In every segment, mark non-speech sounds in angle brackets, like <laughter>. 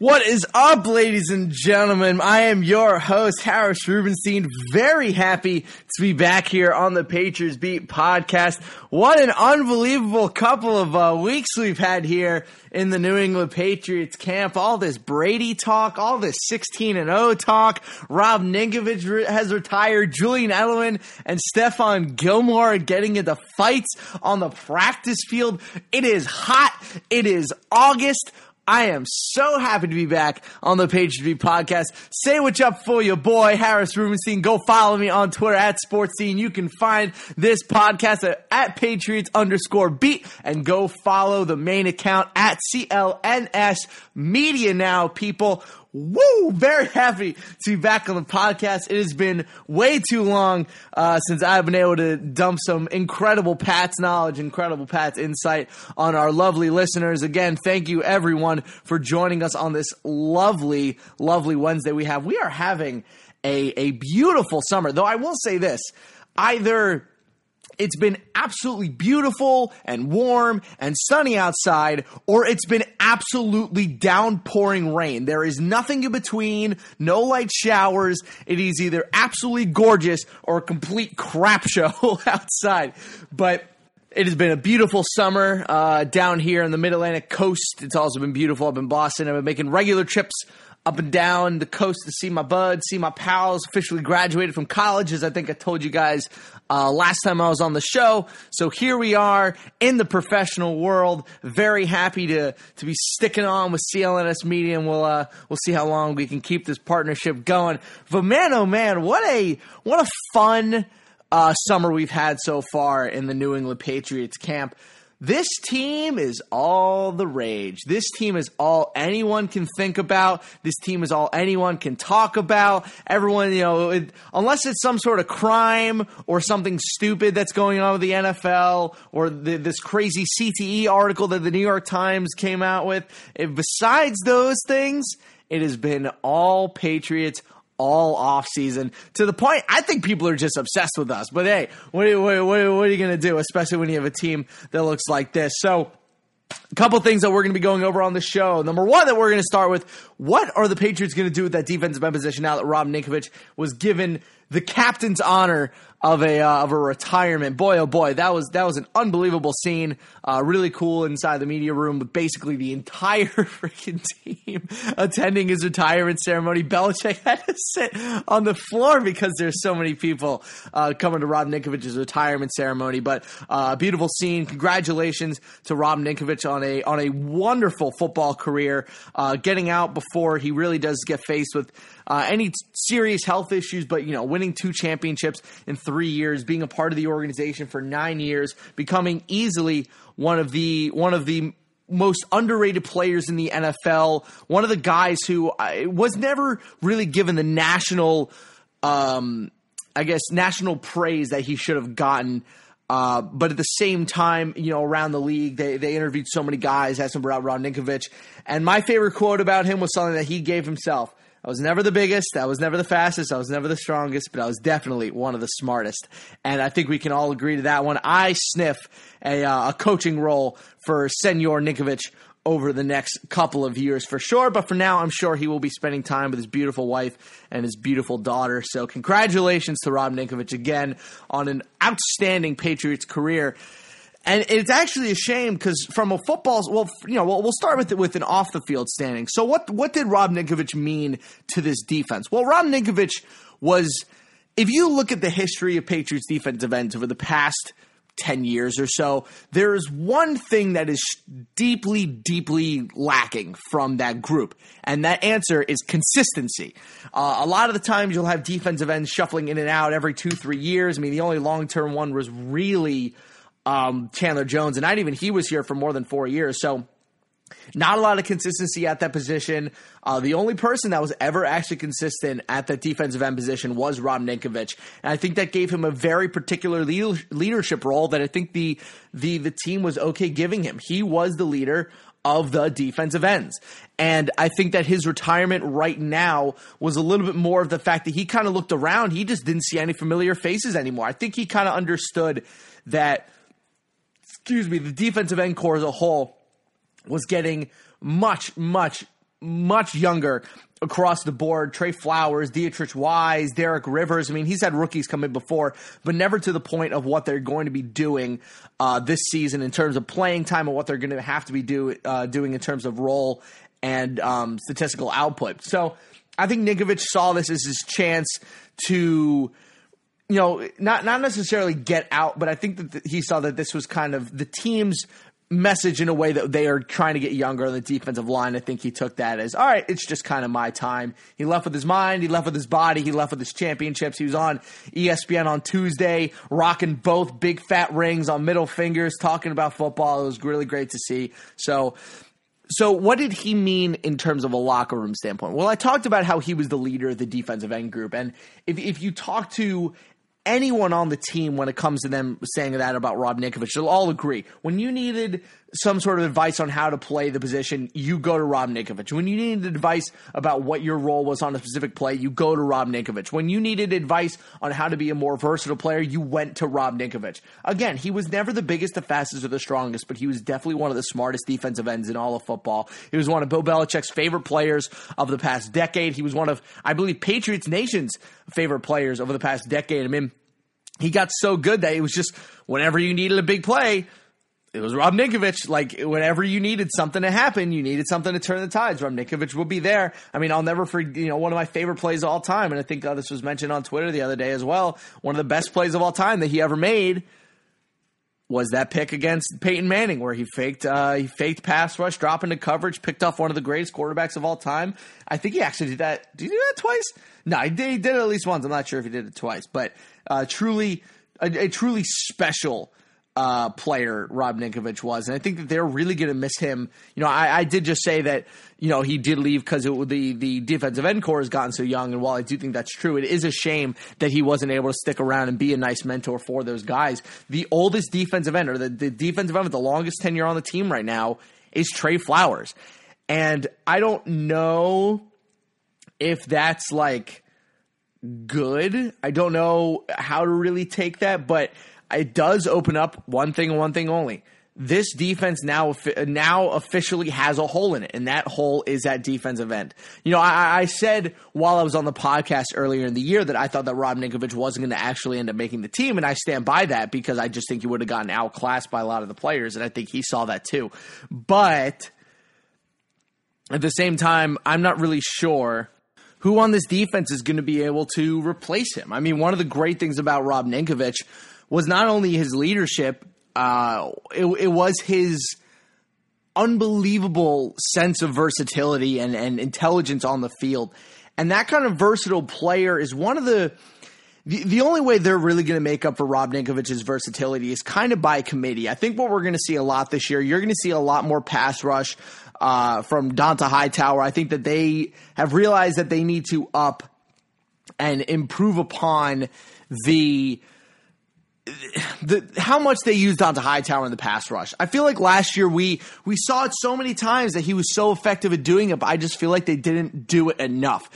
What is up, ladies and gentlemen? I am your host, Harris Rubenstein. Very happy to be back here on the Patriots Beat podcast. What an unbelievable couple of uh, weeks we've had here in the New England Patriots camp. All this Brady talk, all this 16 and 0 talk. Rob Ninkovich re- has retired. Julian Edelman and Stephon Gilmore are getting into fights on the practice field. It is hot. It is August. I am so happy to be back on the Patriots Beat podcast. Say what's up for your boy, Harris Rubenstein. Go follow me on Twitter at Sports Scene. You can find this podcast at, at Patriots underscore beat and go follow the main account at CLNS Media now, people. Woo! Very happy to be back on the podcast. It has been way too long uh, since I've been able to dump some incredible Pats knowledge, incredible Pats insight on our lovely listeners. Again, thank you everyone for joining us on this lovely, lovely Wednesday we have. We are having a, a beautiful summer, though I will say this either it's been absolutely beautiful and warm and sunny outside, or it's been absolutely downpouring rain. There is nothing in between, no light showers. It is either absolutely gorgeous or a complete crap show <laughs> outside. But it has been a beautiful summer uh, down here in the Mid Atlantic coast. It's also been beautiful up in Boston. I've been making regular trips up and down the coast to see my buds, see my pals. Officially graduated from college, as I think I told you guys uh, last time I was on the show. So here we are in the professional world. Very happy to to be sticking on with CLNS Media, and we'll uh, we'll see how long we can keep this partnership going. But man, oh man, what a what a fun uh, summer we've had so far in the New England Patriots camp. This team is all the rage. This team is all anyone can think about. This team is all anyone can talk about. Everyone, you know, it, unless it's some sort of crime or something stupid that's going on with the NFL or the, this crazy CTE article that the New York Times came out with. Besides those things, it has been all Patriots all off season to the point I think people are just obsessed with us. But hey, what are, what, what, what are you going to do, especially when you have a team that looks like this? So, a couple things that we're going to be going over on the show. Number one, that we're going to start with what are the Patriots going to do with that defensive end position now that Rob Ninkovich was given the captain's honor of a uh, of a retirement. Boy, oh boy, that was that was an unbelievable scene. Uh, really cool inside the media room with basically the entire <laughs> freaking team attending his retirement ceremony. Belichick had to sit on the floor because there's so many people uh, coming to Rob Ninkovich's retirement ceremony. But uh, beautiful scene. Congratulations to Rob Ninkovich on a on a wonderful football career. Uh, getting out before he really does get faced with uh, any serious health issues, but you know, winning two championships in three years, being a part of the organization for nine years, becoming easily one of the one of the most underrated players in the NFL. One of the guys who uh, was never really given the national, um, I guess, national praise that he should have gotten. Uh, but at the same time, you know, around the league, they, they interviewed so many guys, asked him about Rob Ninkovich. And my favorite quote about him was something that he gave himself. I was never the biggest. I was never the fastest. I was never the strongest, but I was definitely one of the smartest. And I think we can all agree to that one. I sniff a, uh, a coaching role for Senor Ninkovich over the next couple of years for sure. But for now, I'm sure he will be spending time with his beautiful wife and his beautiful daughter. So congratulations to Rob Ninkovich again on an outstanding Patriots career. And it's actually a shame because from a football, well, you know, we'll start with with an off the field standing. So what what did Rob Ninkovich mean to this defense? Well, Rob Ninkovich was, if you look at the history of Patriots defensive ends over the past 10 years or so, there is one thing that is deeply, deeply lacking from that group. And that answer is consistency. Uh, a lot of the times you'll have defensive ends shuffling in and out every two, three years. I mean, the only long term one was really um, Chandler Jones, and not even he was here for more than four years. So Not a lot of consistency at that position. Uh, the only person that was ever actually consistent at that defensive end position was Rob Ninkovich, and I think that gave him a very particular leadership role that I think the the the team was okay giving him. He was the leader of the defensive ends. And I think that his retirement right now was a little bit more of the fact that he kind of looked around. He just didn't see any familiar faces anymore. I think he kind of understood that, excuse me, the defensive end core as a whole was getting much, much, much younger across the board. Trey Flowers, Deatrich Wise, Derek Rivers. I mean, he's had rookies come in before, but never to the point of what they're going to be doing uh, this season in terms of playing time and what they're going to have to be do, uh, doing in terms of role and um, statistical output. So I think Ninkovich saw this as his chance to you know, not not necessarily get out, but I think that he saw that this was kind of the team's message in a way that they are trying to get younger on the defensive line. I think he took that as, all right, it's just kind of my time. He left with his mind, he left with his body, he left with his championships. He was on ESPN on Tuesday, rocking both big fat rings on middle fingers, talking about football. It was really great to see. So, so what did he mean in terms of a locker room standpoint? Well, I talked about how he was the leader of the defensive end group. And if, if you talk to anyone on the team when it comes to them saying that about Rob Ninkovich. They'll all agree. When you needed some sort of advice on how to play the position, you go to Rob Ninkovich. When you needed advice about what your role was on a specific play, you go to Rob Ninkovich. When you needed advice on how to be a more versatile player, you went to Rob Ninkovich. Again, he was never the biggest, the fastest, or the strongest, but he was definitely one of the smartest defensive ends in all of football. He was one of Bill Belichick's favorite players of the past decade. He was one of, I believe, Patriots Nation's favorite players over the past decade. I mean, he got so good that it was just whenever you needed a big play, it was Rob Ninkovich. Like whenever you needed something to happen, you needed something to turn the tides. Rob Ninkovich will be there. I mean, I'll never forget. You know, one of my favorite plays of all time, and I think uh, this was mentioned on Twitter the other day as well. One of the best plays of all time that he ever made was that pick against Peyton Manning, where he faked uh, he faked pass rush, drop into coverage, picked off one of the greatest quarterbacks of all time. I think he actually did that. Did he do that twice? No, he did, he did it at least once. I'm not sure if he did it twice, but uh, truly a, a, truly special uh, player Rob Ninkovich was, and I think that they're really going to miss him. You know, I, I, did just say that you know he did leave because the the defensive end core has gotten so young, and while I do think that's true, it is a shame that he wasn't able to stick around and be a nice mentor for those guys. The oldest defensive end, or the, the defensive end with the longest tenure on the team right now, is Trey Flowers, and I don't know if that's like good. I don't know how to really take that, but it does open up one thing and one thing only. This defense now now officially has a hole in it, and that hole is that defensive end. You know, I, I said while I was on the podcast earlier in the year that I thought that Rob Ninkovich wasn't going to actually end up making the team, and I stand by that because I just think he would have gotten outclassed by a lot of the players, and I think he saw that too. But at the same time, I'm not really sure who on this defense is going to be able to replace him. I mean, one of the great things about Rob Ninkovich was not only his leadership, uh, it, it, was his unbelievable sense of versatility and, and intelligence on the field. And that kind of versatile player is one of the the, the only way they're really going to make up for Rob Ninkovich's versatility is kind of by committee. I think what we're going to see a lot this year, you're going to see a lot more pass rush uh, from Dont'a Hightower. I think that they have realized that they need to up and improve upon the the how much they used Dont'a Hightower in the pass rush. I feel like last year we we saw it so many times that he was so effective at doing it, but I just feel like they didn't do it enough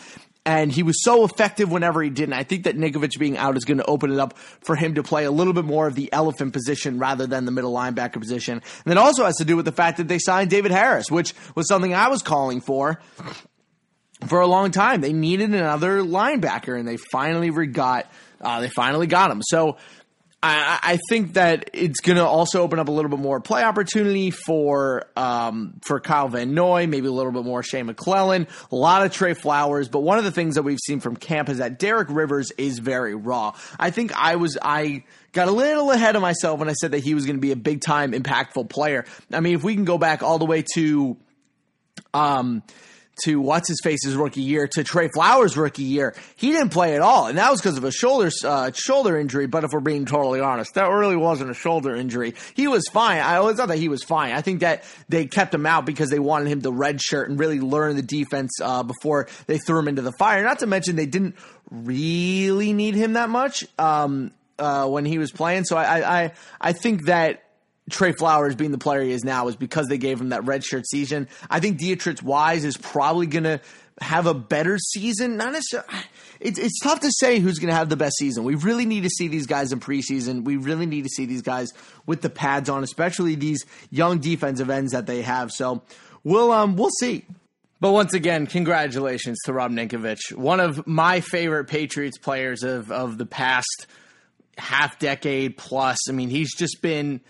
and he was so effective whenever he didn't. I think that Ninkovich being out is going to open it up for him to play a little bit more of the elephant position rather than the middle linebacker position. And it also has to do with the fact that they signed David Harris, which was something I was calling for for a long time. They needed another linebacker, and they finally got uh, they finally got him. So I, I think that it's going to also open up a little bit more play opportunity for um, for Kyle Van Noy, maybe a little bit more Shea McClellin, a lot of Trey Flowers. But one of the things that we've seen from camp is that Derek Rivers is very raw. I think I was I got a little ahead of myself when I said that he was going to be a big time impactful player. I mean, if we can go back all the way to um to what's his face's rookie year to Trey Flowers' rookie year, he didn't play at all, and that was because of a shoulder uh, shoulder injury. But if we're being totally honest, that really wasn't a shoulder injury. He was fine. I always thought that he was fine. I think that they kept him out because they wanted him to redshirt and really learn the defense uh, before they threw him into the fire. Not to mention they didn't really need him that much um, uh, when he was playing. So I, I I think that Trey Flowers being the player he is now is because they gave him that redshirt season. I think Deatrich Wise is probably going to have a better season. Not necessarily. It's, it's tough to say who's going to have the best season. We really need to see these guys in preseason. We really need to see these guys with the pads on, especially these young defensive ends that they have. So we'll um we'll see. But once again, congratulations to Rob Ninkovich, one of my favorite Patriots players of of the past half decade plus. I mean, he's just been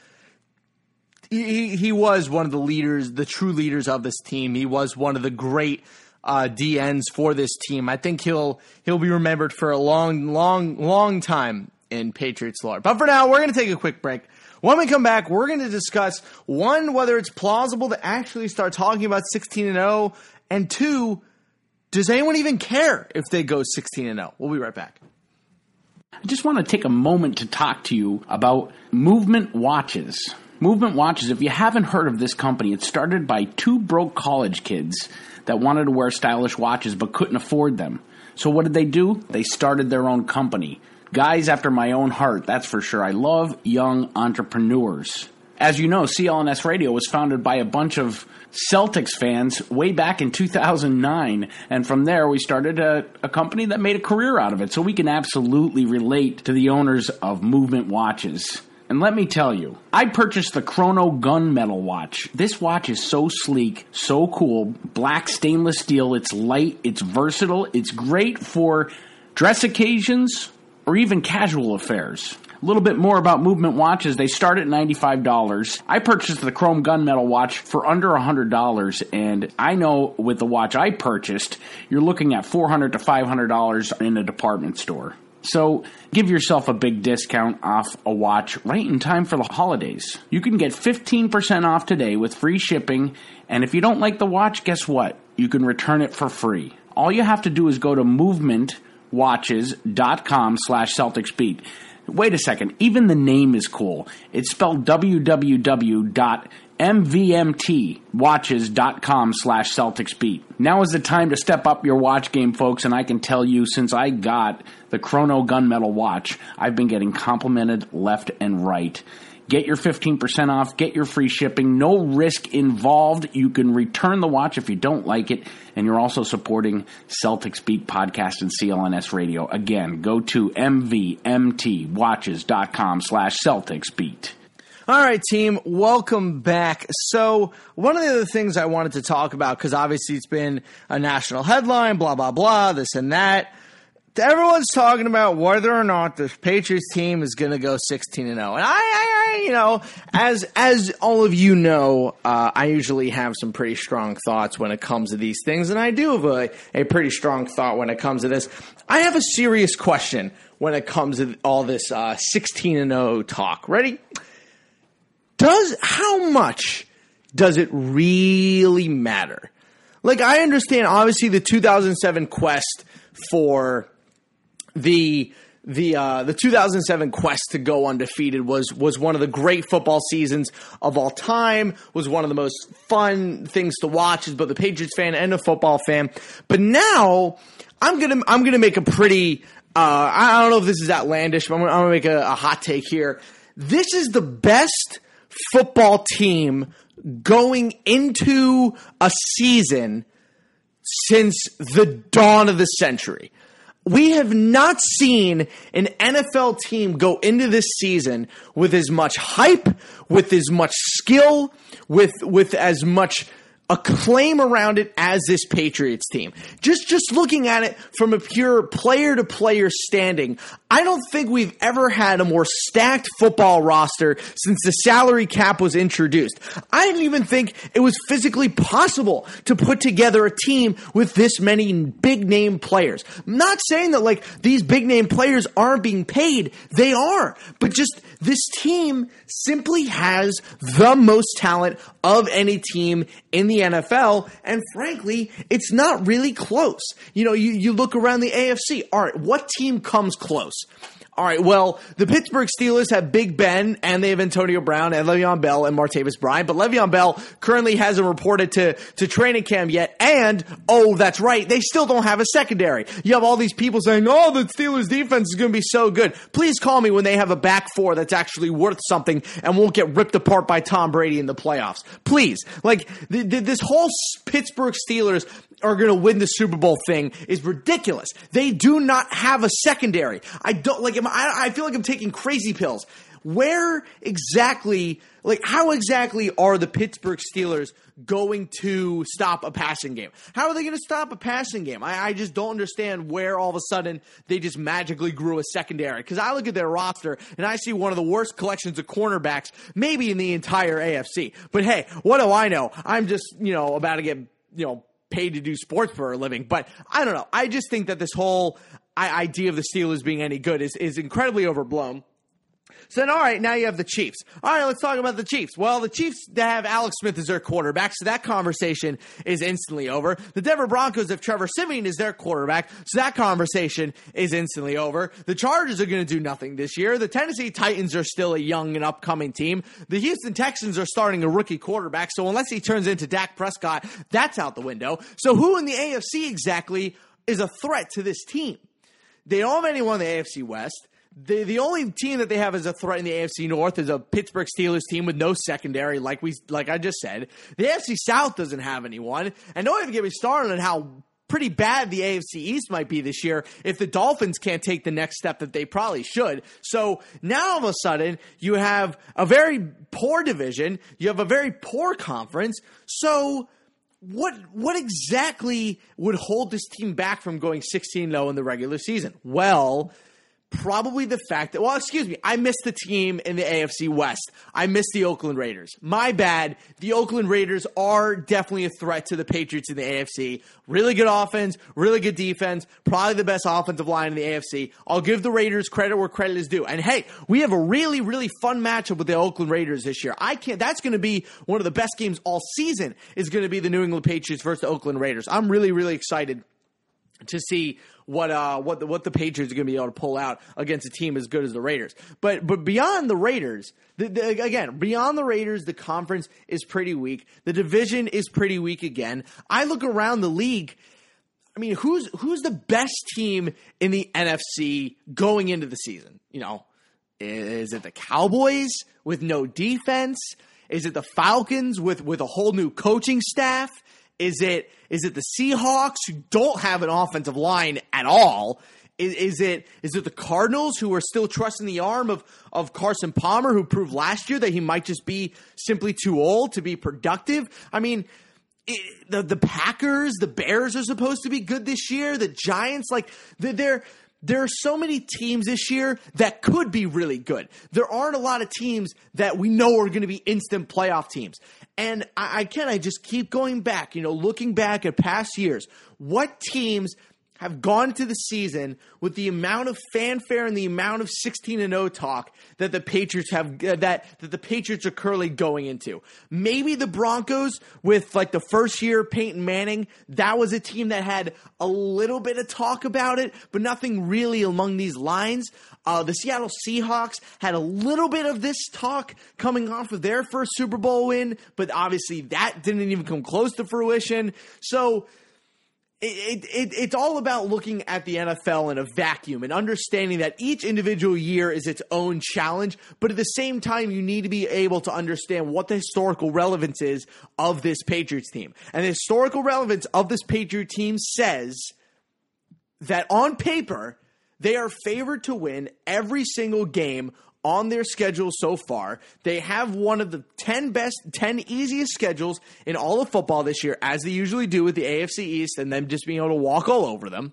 he he was one of the leaders, the true leaders of this team. He was one of the great uh, DNs for this team. I think he'll he'll be remembered for a long, long, long time in Patriots lore. But for now, we're going to take a quick break. When we come back, we're going to discuss one whether it's plausible to actually start talking about 16 and 0, and two, does anyone even care if they go 16 and 0? We'll be right back. I just want to take a moment to talk to you about movement watches. Movement Watches, if you haven't heard of this company, it started by two broke college kids that wanted to wear stylish watches but couldn't afford them. So what did they do? They started their own company. Guys after my own heart, that's for sure. I love young entrepreneurs. As you know, CLNS Radio was founded by a bunch of Celtics fans way back in 2009. And from there, we started a, a, company that made a career out of it. So we can absolutely relate to the owners of Movement Watches. And let me tell you, I purchased the Chrono Gunmetal watch. This watch is so sleek, so cool. Black stainless steel. It's light, it's versatile, it's great for dress occasions or even casual affairs. A little bit more about movement watches. They start at $95. I purchased the Chrono Gunmetal watch for under $100 and I know with the watch I purchased, you're looking at 400 to $500 in a department store. So give yourself a big discount off a watch right in time for the holidays. You can get 15% off today with free shipping, and if you don't like the watch, guess what? You can return it for free. All you have to do is go to movementwatches.com slash celticsbeat. Wait a second, even the name is cool. It's spelled www.mvmtwatches.com slash celticsbeat. Now is the time to step up your watch game, folks, and I can tell you since I got the Chrono Gunmetal watch, I've been getting complimented left and right. Get your 15% off, get your free shipping, no risk involved. You can return the watch if you don't like it, and you're also supporting Celtics Beat podcast and CLNS radio. Again, go to mvmtwatches.com slash Celtics Beat. All right, team, welcome back. So, one of the other things I wanted to talk about, because obviously it's been a national headline, blah, blah, blah, this and that everyone's talking about whether or not this Patriots team is going to go 16 and 0. And I, I, I, you know, as as all of you know, uh, I usually have some pretty strong thoughts when it comes to these things, and I do have a, a pretty strong thought when it comes to this. I have a serious question when it comes to all this uh, 16 and 0 talk. Ready? Does how much does it really matter? Like I understand, obviously, the 2007 quest for the the uh, the 2007 quest to go undefeated was was one of the great football seasons of all time. Was one of the most fun things to watch as both a Patriots fan and a football fan. But now I'm gonna I'm gonna make a pretty uh, I don't know if this is outlandish, but I'm gonna, I'm gonna make a, a hot take here. This is the best football team going into a season since the dawn of the century. We have not seen an NFL team go into this season with as much hype, with as much skill, with with as much acclaim around it as this Patriots team. Just just looking at it from a pure player to player standing, I don't think we've ever had a more stacked football roster since the salary cap was introduced. I didn't even think it was physically possible to put together a team with this many big name players. I'm not saying that like these big name players aren't being paid. They are. But just this team simply has the most talent of any team in the NFL, and frankly, it's not really close. You know, you, you look around the AFC. All right, what team comes close? All right, well, the Pittsburgh Steelers have Big Ben and they have Antonio Brown and Le'Veon Bell and Martavis Bryant, but Le'Veon Bell currently hasn't reported to, to training camp yet. And, oh, that's right, they still don't have a secondary. You have all these people saying, oh, the Steelers defense is going to be so good. Please call me when they have a back four that's actually worth something and won't get ripped apart by Tom Brady in the playoffs. Please. Like, th- th- this whole Pittsburgh Steelers are going to win the Super Bowl thing is ridiculous. They do not have a secondary. I don't like. I, feel like I'm taking crazy pills. Where exactly, like, how exactly are the Pittsburgh Steelers going to stop a passing game? How are they going to stop a passing game? I, I, just don't understand where all of a sudden they just magically grew a secondary. Because I look at their roster and I see one of the worst collections of cornerbacks, maybe in the entire AFC. But hey, what do I know? I'm just, you know, about to get, you know, paid to do sports for a living. But I don't know. I just think that this whole idea of the Steelers being any good is, is incredibly overblown. So then, all right, now you have the Chiefs. All right, let's talk about the Chiefs. Well, the Chiefs have Alex Smith as their quarterback, so that conversation is instantly over. The Denver Broncos have Trevor Siemian as their quarterback, so that conversation is instantly over. The Chargers are going to do nothing this year. The Tennessee Titans are still a young and upcoming team. The Houston Texans are starting a rookie quarterback, so unless he turns into Dak Prescott, that's out the window. So who in the AFC exactly is a threat to this team? They don't have anyone in the AFC West. The the only team that they have as a threat in the AFC North is a Pittsburgh Steelers team with no secondary, like we like I just said. The AFC South doesn't have anyone, and don't even get me started on how pretty bad the AFC East might be this year if the Dolphins can't take the next step that they probably should. So now all of a sudden you have a very poor division, you have a very poor conference. So what what exactly would hold this team back from going 16-0 in the regular season? Well, probably the fact that, well, excuse me, I missed the team in the AFC West. I missed the Oakland Raiders. My bad. The Oakland Raiders are definitely a threat to the Patriots in the AFC. Really good offense, really good defense, probably the best offensive line in the AFC. I'll give the Raiders credit where credit is due. And hey, we have a really, really fun matchup with the Oakland Raiders this year. I can't, that's going to be one of the best games all season is going to be the New England Patriots versus the Oakland Raiders. I'm really, really excited to see what uh what the, what the Patriots are going to be able to pull out against a team as good as the Raiders. But but beyond the Raiders, the, the, again beyond the Raiders, the conference is pretty weak. The division is pretty weak again. I look around the league. I mean, who's who's the best team in the NFC going into the season? You know, is it the Cowboys with no defense? Is it the Falcons with with a whole new coaching staff? Is it is it the Seahawks who don't have an offensive line at all? Is, is, it is it the Cardinals who are still trusting the arm of of Carson Palmer, who proved last year that he might just be simply too old to be productive? I mean, it, the the Packers, the Bears are supposed to be good this year. The Giants, like they're there are so many teams this year that could be really good. There aren't a lot of teams that we know are going to be instant playoff teams. And I, I can, I just keep going back, you know, looking back at past years. What teams have gone to the season with the amount of fanfare and the amount of 16 and 0 talk that the Patriots have uh, that that the Patriots are currently going into. Maybe the Broncos with like the first year Peyton Manning, that was a team that had a little bit of talk about it, but nothing really along these lines. Uh, the Seattle Seahawks had a little bit of this talk coming off of their first Super Bowl win, but obviously that didn't even come close to fruition. So it, it, it's all about looking at the NFL in a vacuum and understanding that each individual year is its own challenge, but at the same time, you need to be able to understand what the historical relevance is of this Patriots team. And the historical relevance of this Patriot team says that on paper, they are favored to win every single game on their schedule so far. They have one of the 10 best, 10 easiest schedules in all of football this year, as they usually do with the AFC East and them just being able to walk all over them.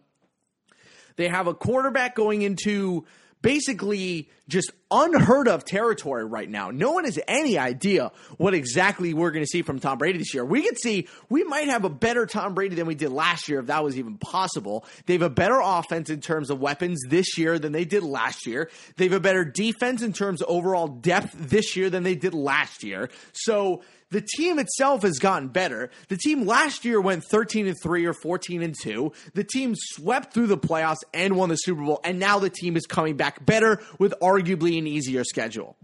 They have a quarterback going into basically just unheard of territory right now. No one has any idea what exactly we're going to see from Tom Brady this year. We could see we might have a better Tom Brady than we did last year if that was even possible. They have a better offense in terms of weapons this year than they did last year. They have a better defense in terms of overall depth this year than they did last year. So The team itself has gotten better. The team last year went 13 and 3 or 14 and 2. The team swept through the playoffs and won the Super Bowl, and now the team is coming back better with arguably an easier schedule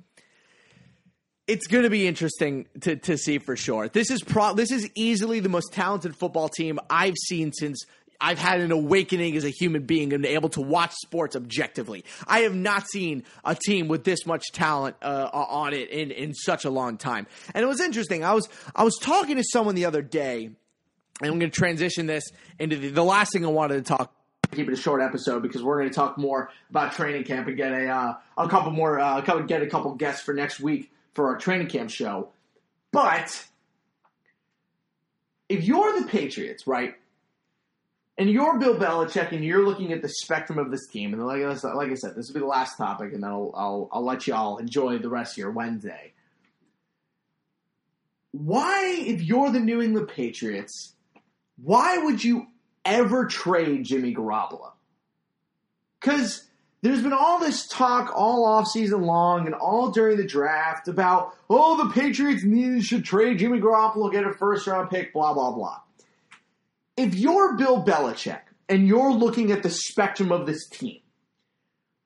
it's going to be interesting to, to see for sure. This is pro- this is easily the most talented football team I've seen since I've had an awakening as a human being and able to watch sports objectively. I have not seen a team with this much talent uh, on it in, in such a long time. And it was interesting. I was I was talking to someone the other day, and I'm going to transition this into the, the last thing I wanted to talk keep it a short episode because we're going to talk more about training camp and get a uh, a couple more uh, get a couple guests for next week for our training camp show. But if you're the Patriots, right, and you're Bill Belichick, and you're looking at the spectrum of this team, and like, like I said, this will be the last topic, and then I'll, I'll, I'll let you all enjoy the rest of your Wednesday. Why, if you're the New England Patriots, why would you ever trade Jimmy Garoppolo? Because there's been all this talk all off season long and all during the draft about, oh, the Patriots need, should trade Jimmy Garoppolo, get a first round pick, blah, blah, blah. If you're Bill Belichick and you're looking at the spectrum of this team,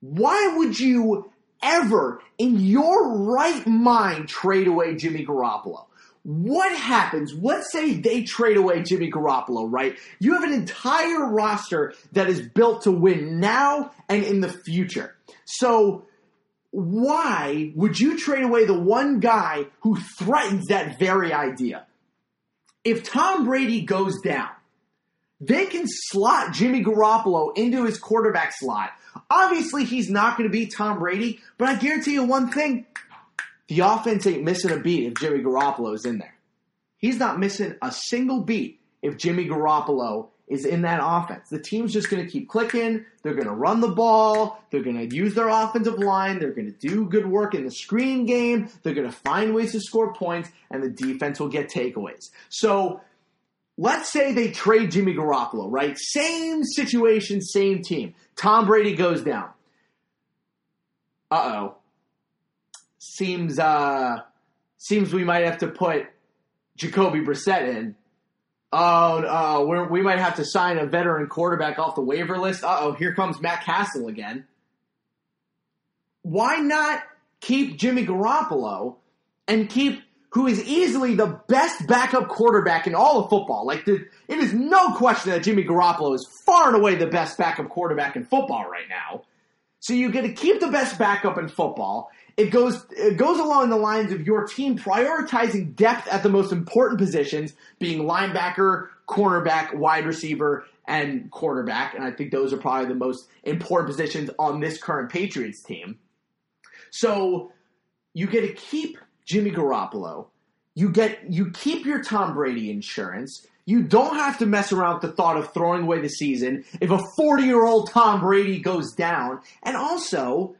why would you ever, in your right mind, trade away Jimmy Garoppolo? What happens? Let's say they trade away Jimmy Garoppolo, right? You have an entire roster that is built to win now and in the future. So, why would you trade away the one guy who threatens that very idea? If Tom Brady goes down, they can slot Jimmy Garoppolo into his quarterback slot. Obviously, he's not going to be Tom Brady, but I guarantee you one thing the offense ain't missing a beat if Jimmy Garoppolo is in there. He's not missing a single beat if Jimmy Garoppolo is in that offense. The team's just going to keep clicking. They're going to run the ball. They're going to use their offensive line. They're going to do good work in the screen game. They're going to find ways to score points, and the defense will get takeaways. So let's say they trade Jimmy Garoppolo, right? Same situation, same team. Tom Brady goes down. Uh oh seems uh seems we might have to put Jacoby Brissett in. Oh, uh, we might have to sign a veteran quarterback off the waiver list. Uh oh, here comes Matt Cassel again. Why not keep Jimmy Garoppolo and keep who is easily the best backup quarterback in all of football? Like, the, it is no question that Jimmy Garoppolo is far and away the best backup quarterback in football right now. So you get to keep the best backup in football. It goes it goes along the lines of your team prioritizing depth at the most important positions, being linebacker, cornerback, wide receiver, and quarterback. And I think those are probably the most important positions on this current Patriots team. So you get to keep Jimmy Garoppolo. You get you keep your Tom Brady insurance. You don't have to mess around with the thought of throwing away the season if a 40 year old Tom Brady goes down. And also,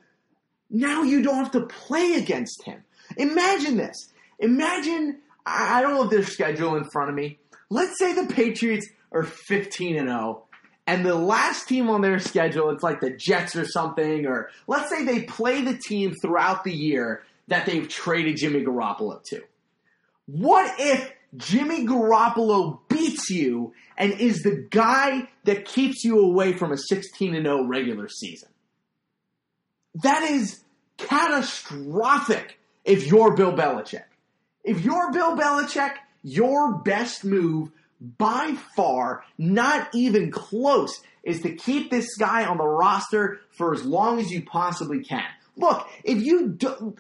now you don't have to play against him. Imagine this. Imagine, I don't have their schedule in front of me. Let's say the Patriots are 15 and 0 and the last team on their schedule, it's like the Jets or something, or let's say they play the team throughout the year that they've traded Jimmy Garoppolo to. What if Jimmy Garoppolo beats you and is the guy that keeps you away from a 16 0 regular season? That is catastrophic if you're Bill Belichick. If you're Bill Belichick, your best move by far, not even close, is to keep this guy on the roster for as long as you possibly can. Look, if you do,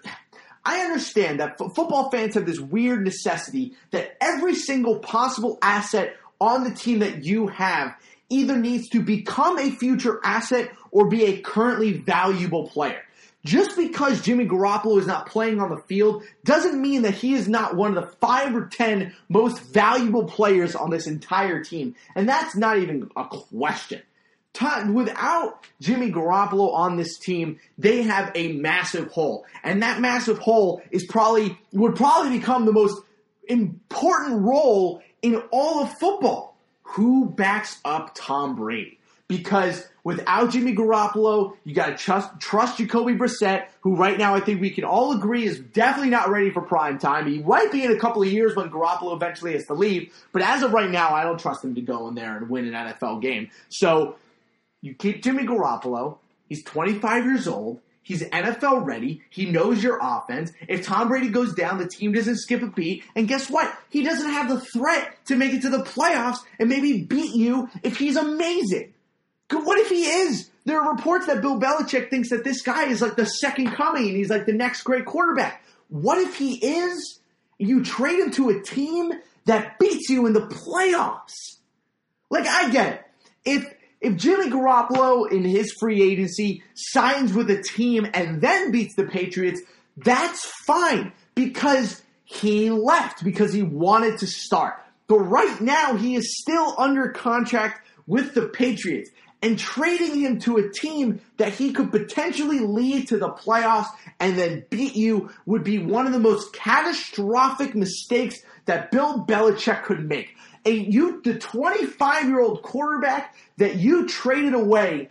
I understand that f- football fans have this weird necessity that every single possible asset on the team that you have either needs to become a future asset or be a currently valuable player. Just because Jimmy Garoppolo is not playing on the field doesn't mean that he is not one of the five or ten most valuable players on this entire team. And that's not even a question. Without Jimmy Garoppolo on this team, they have a massive hole. And that massive hole is probably, would probably become the most important role in all of football. Who backs up Tom Brady? because without Jimmy Garoppolo, you got to trust, trust Jacoby Brissett, who right now I think we can all agree is definitely not ready for prime time. He might be in a couple of years when Garoppolo eventually has to leave, but as of right now, I don't trust him to go in there and win an NFL game. So you keep Jimmy Garoppolo. He's 25 years old. He's NFL ready. He knows your offense. If Tom Brady goes down, the team doesn't skip a beat. And guess what? He doesn't have the threat to make it to the playoffs and maybe beat you if he's amazing. What if he is? There are reports that Bill Belichick thinks that this guy is like the second coming and he's like the next great quarterback. What if he is? You trade him to a team that beats you in the playoffs. Like I get it. If if Jimmy Garoppolo in his free agency signs with a team and then beats the Patriots, that's fine because he left because he wanted to start. But right now he is still under contract with the Patriots and trading him to a team that he could potentially lead to the playoffs and then beat you would be one of the most catastrophic mistakes that Bill Belichick could make. You the 25 year old quarterback that you traded away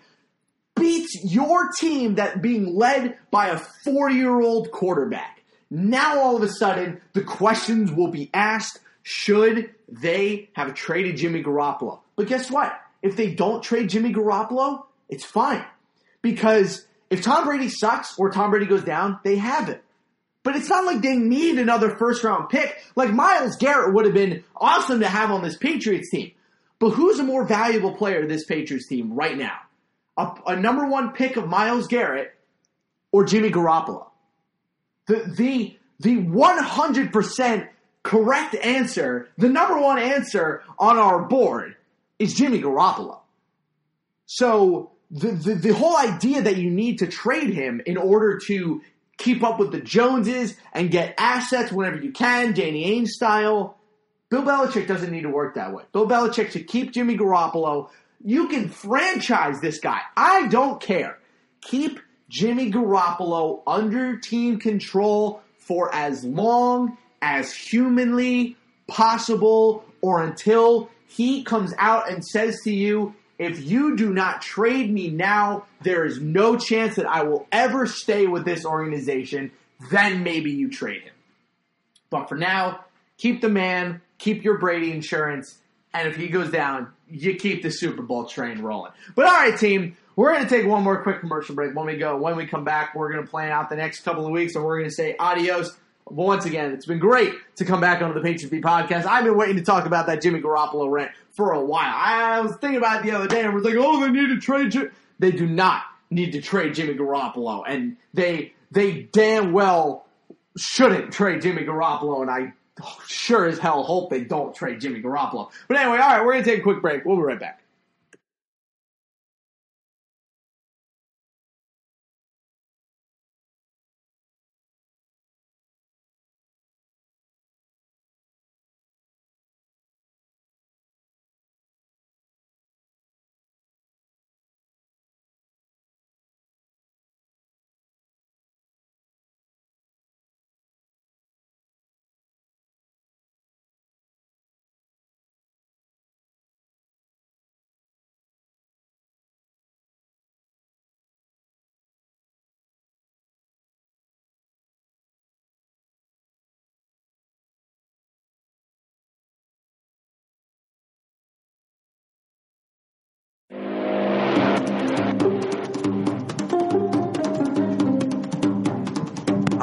beats your team that being led by a four year old quarterback. Now all of a sudden the questions will be asked: Should they have traded Jimmy Garoppolo? But guess what? if they don't trade Jimmy Garoppolo, it's fine. Because if Tom Brady sucks or Tom Brady goes down, they have it. But it's not like they need another first round pick. Like Myles Garrett would have been awesome to have on this Patriots team. But who's a more valuable player to this Patriots team right now? A, a number one pick of Myles Garrett or Jimmy Garoppolo? The, the, the 100% correct answer, the number one answer on our board is Jimmy Garoppolo. So the, the, the whole idea that you need to trade him in order to keep up with the Joneses and get assets whenever you can, Danny Ainge style. Bill Belichick doesn't need to work that way. Bill Belichick should keep Jimmy Garoppolo. You can franchise this guy. I don't care. Keep Jimmy Garoppolo under team control for as long as humanly possible or until he comes out and says to you, if you do not trade me now, there is no chance that I will ever stay with this organization. Then maybe you trade him. But for now, keep the man, keep your Brady insurance, and if he goes down, you keep the Super Bowl train rolling. But all right, team, we're going to take one more quick commercial break. When we go, when we come back, we're going to plan out the next couple of weeks, and we're going to say adios. But once again, it's been great to come back onto the Patriots Beat podcast. I've been waiting to talk about that Jimmy Garoppolo rant for a while. I was thinking about it the other day and was like, oh, they need to trade Jimmy. They do not need to trade Jimmy Garoppolo, and they they damn well shouldn't trade Jimmy Garoppolo, and I sure as hell hope they don't trade Jimmy Garoppolo. But anyway, all right, we're gonna take a quick break. We'll be right back.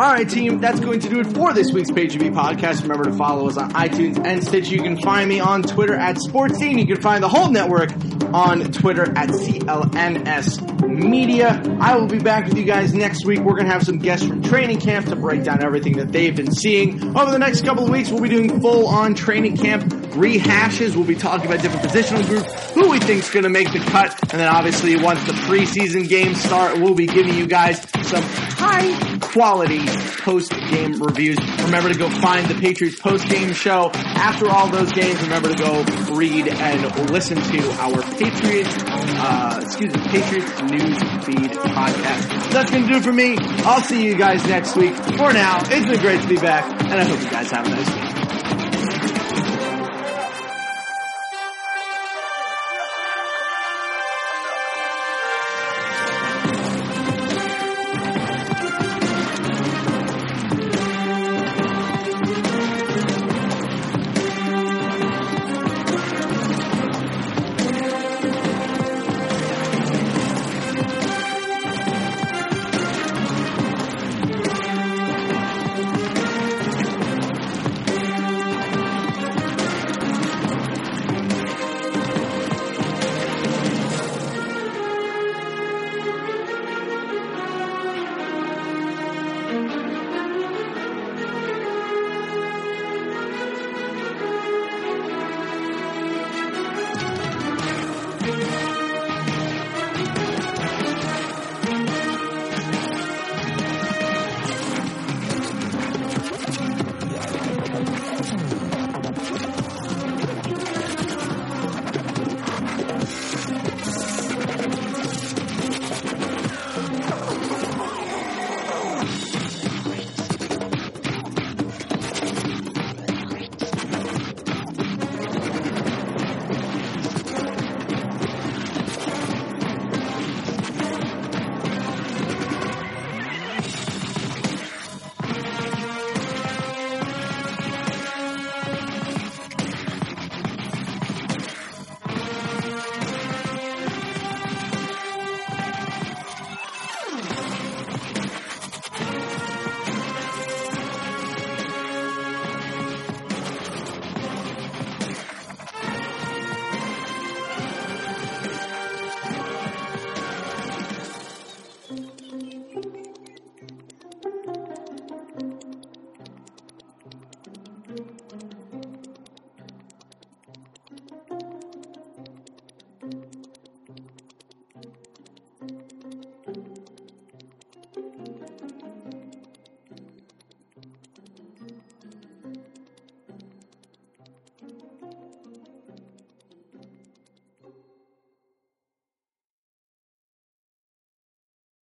All right, team, that's going to do it for this week's Page podcast. Remember to follow us on iTunes and Stitch. You can find me on Twitter at Sportscene. You can find the whole network on Twitter at CLNS Media. I will be back with you guys next week. We're going to have some guests from training camp to break down everything that they've been seeing. Over the next couple of weeks, we'll be doing full on training camp rehashes. We'll be talking about different positional groups, who we think is going to make the cut, and then obviously once the preseason games start, we'll be giving you guys some high quality post game reviews. Remember to go find the Patriots post game show. After all those games, remember to go read and listen to our Patriots, uh, excuse me, Patriots news feed podcast. That's to do it for me. I'll see you guys next week. For now, it's been great to be back, and I hope you guys have a nice week.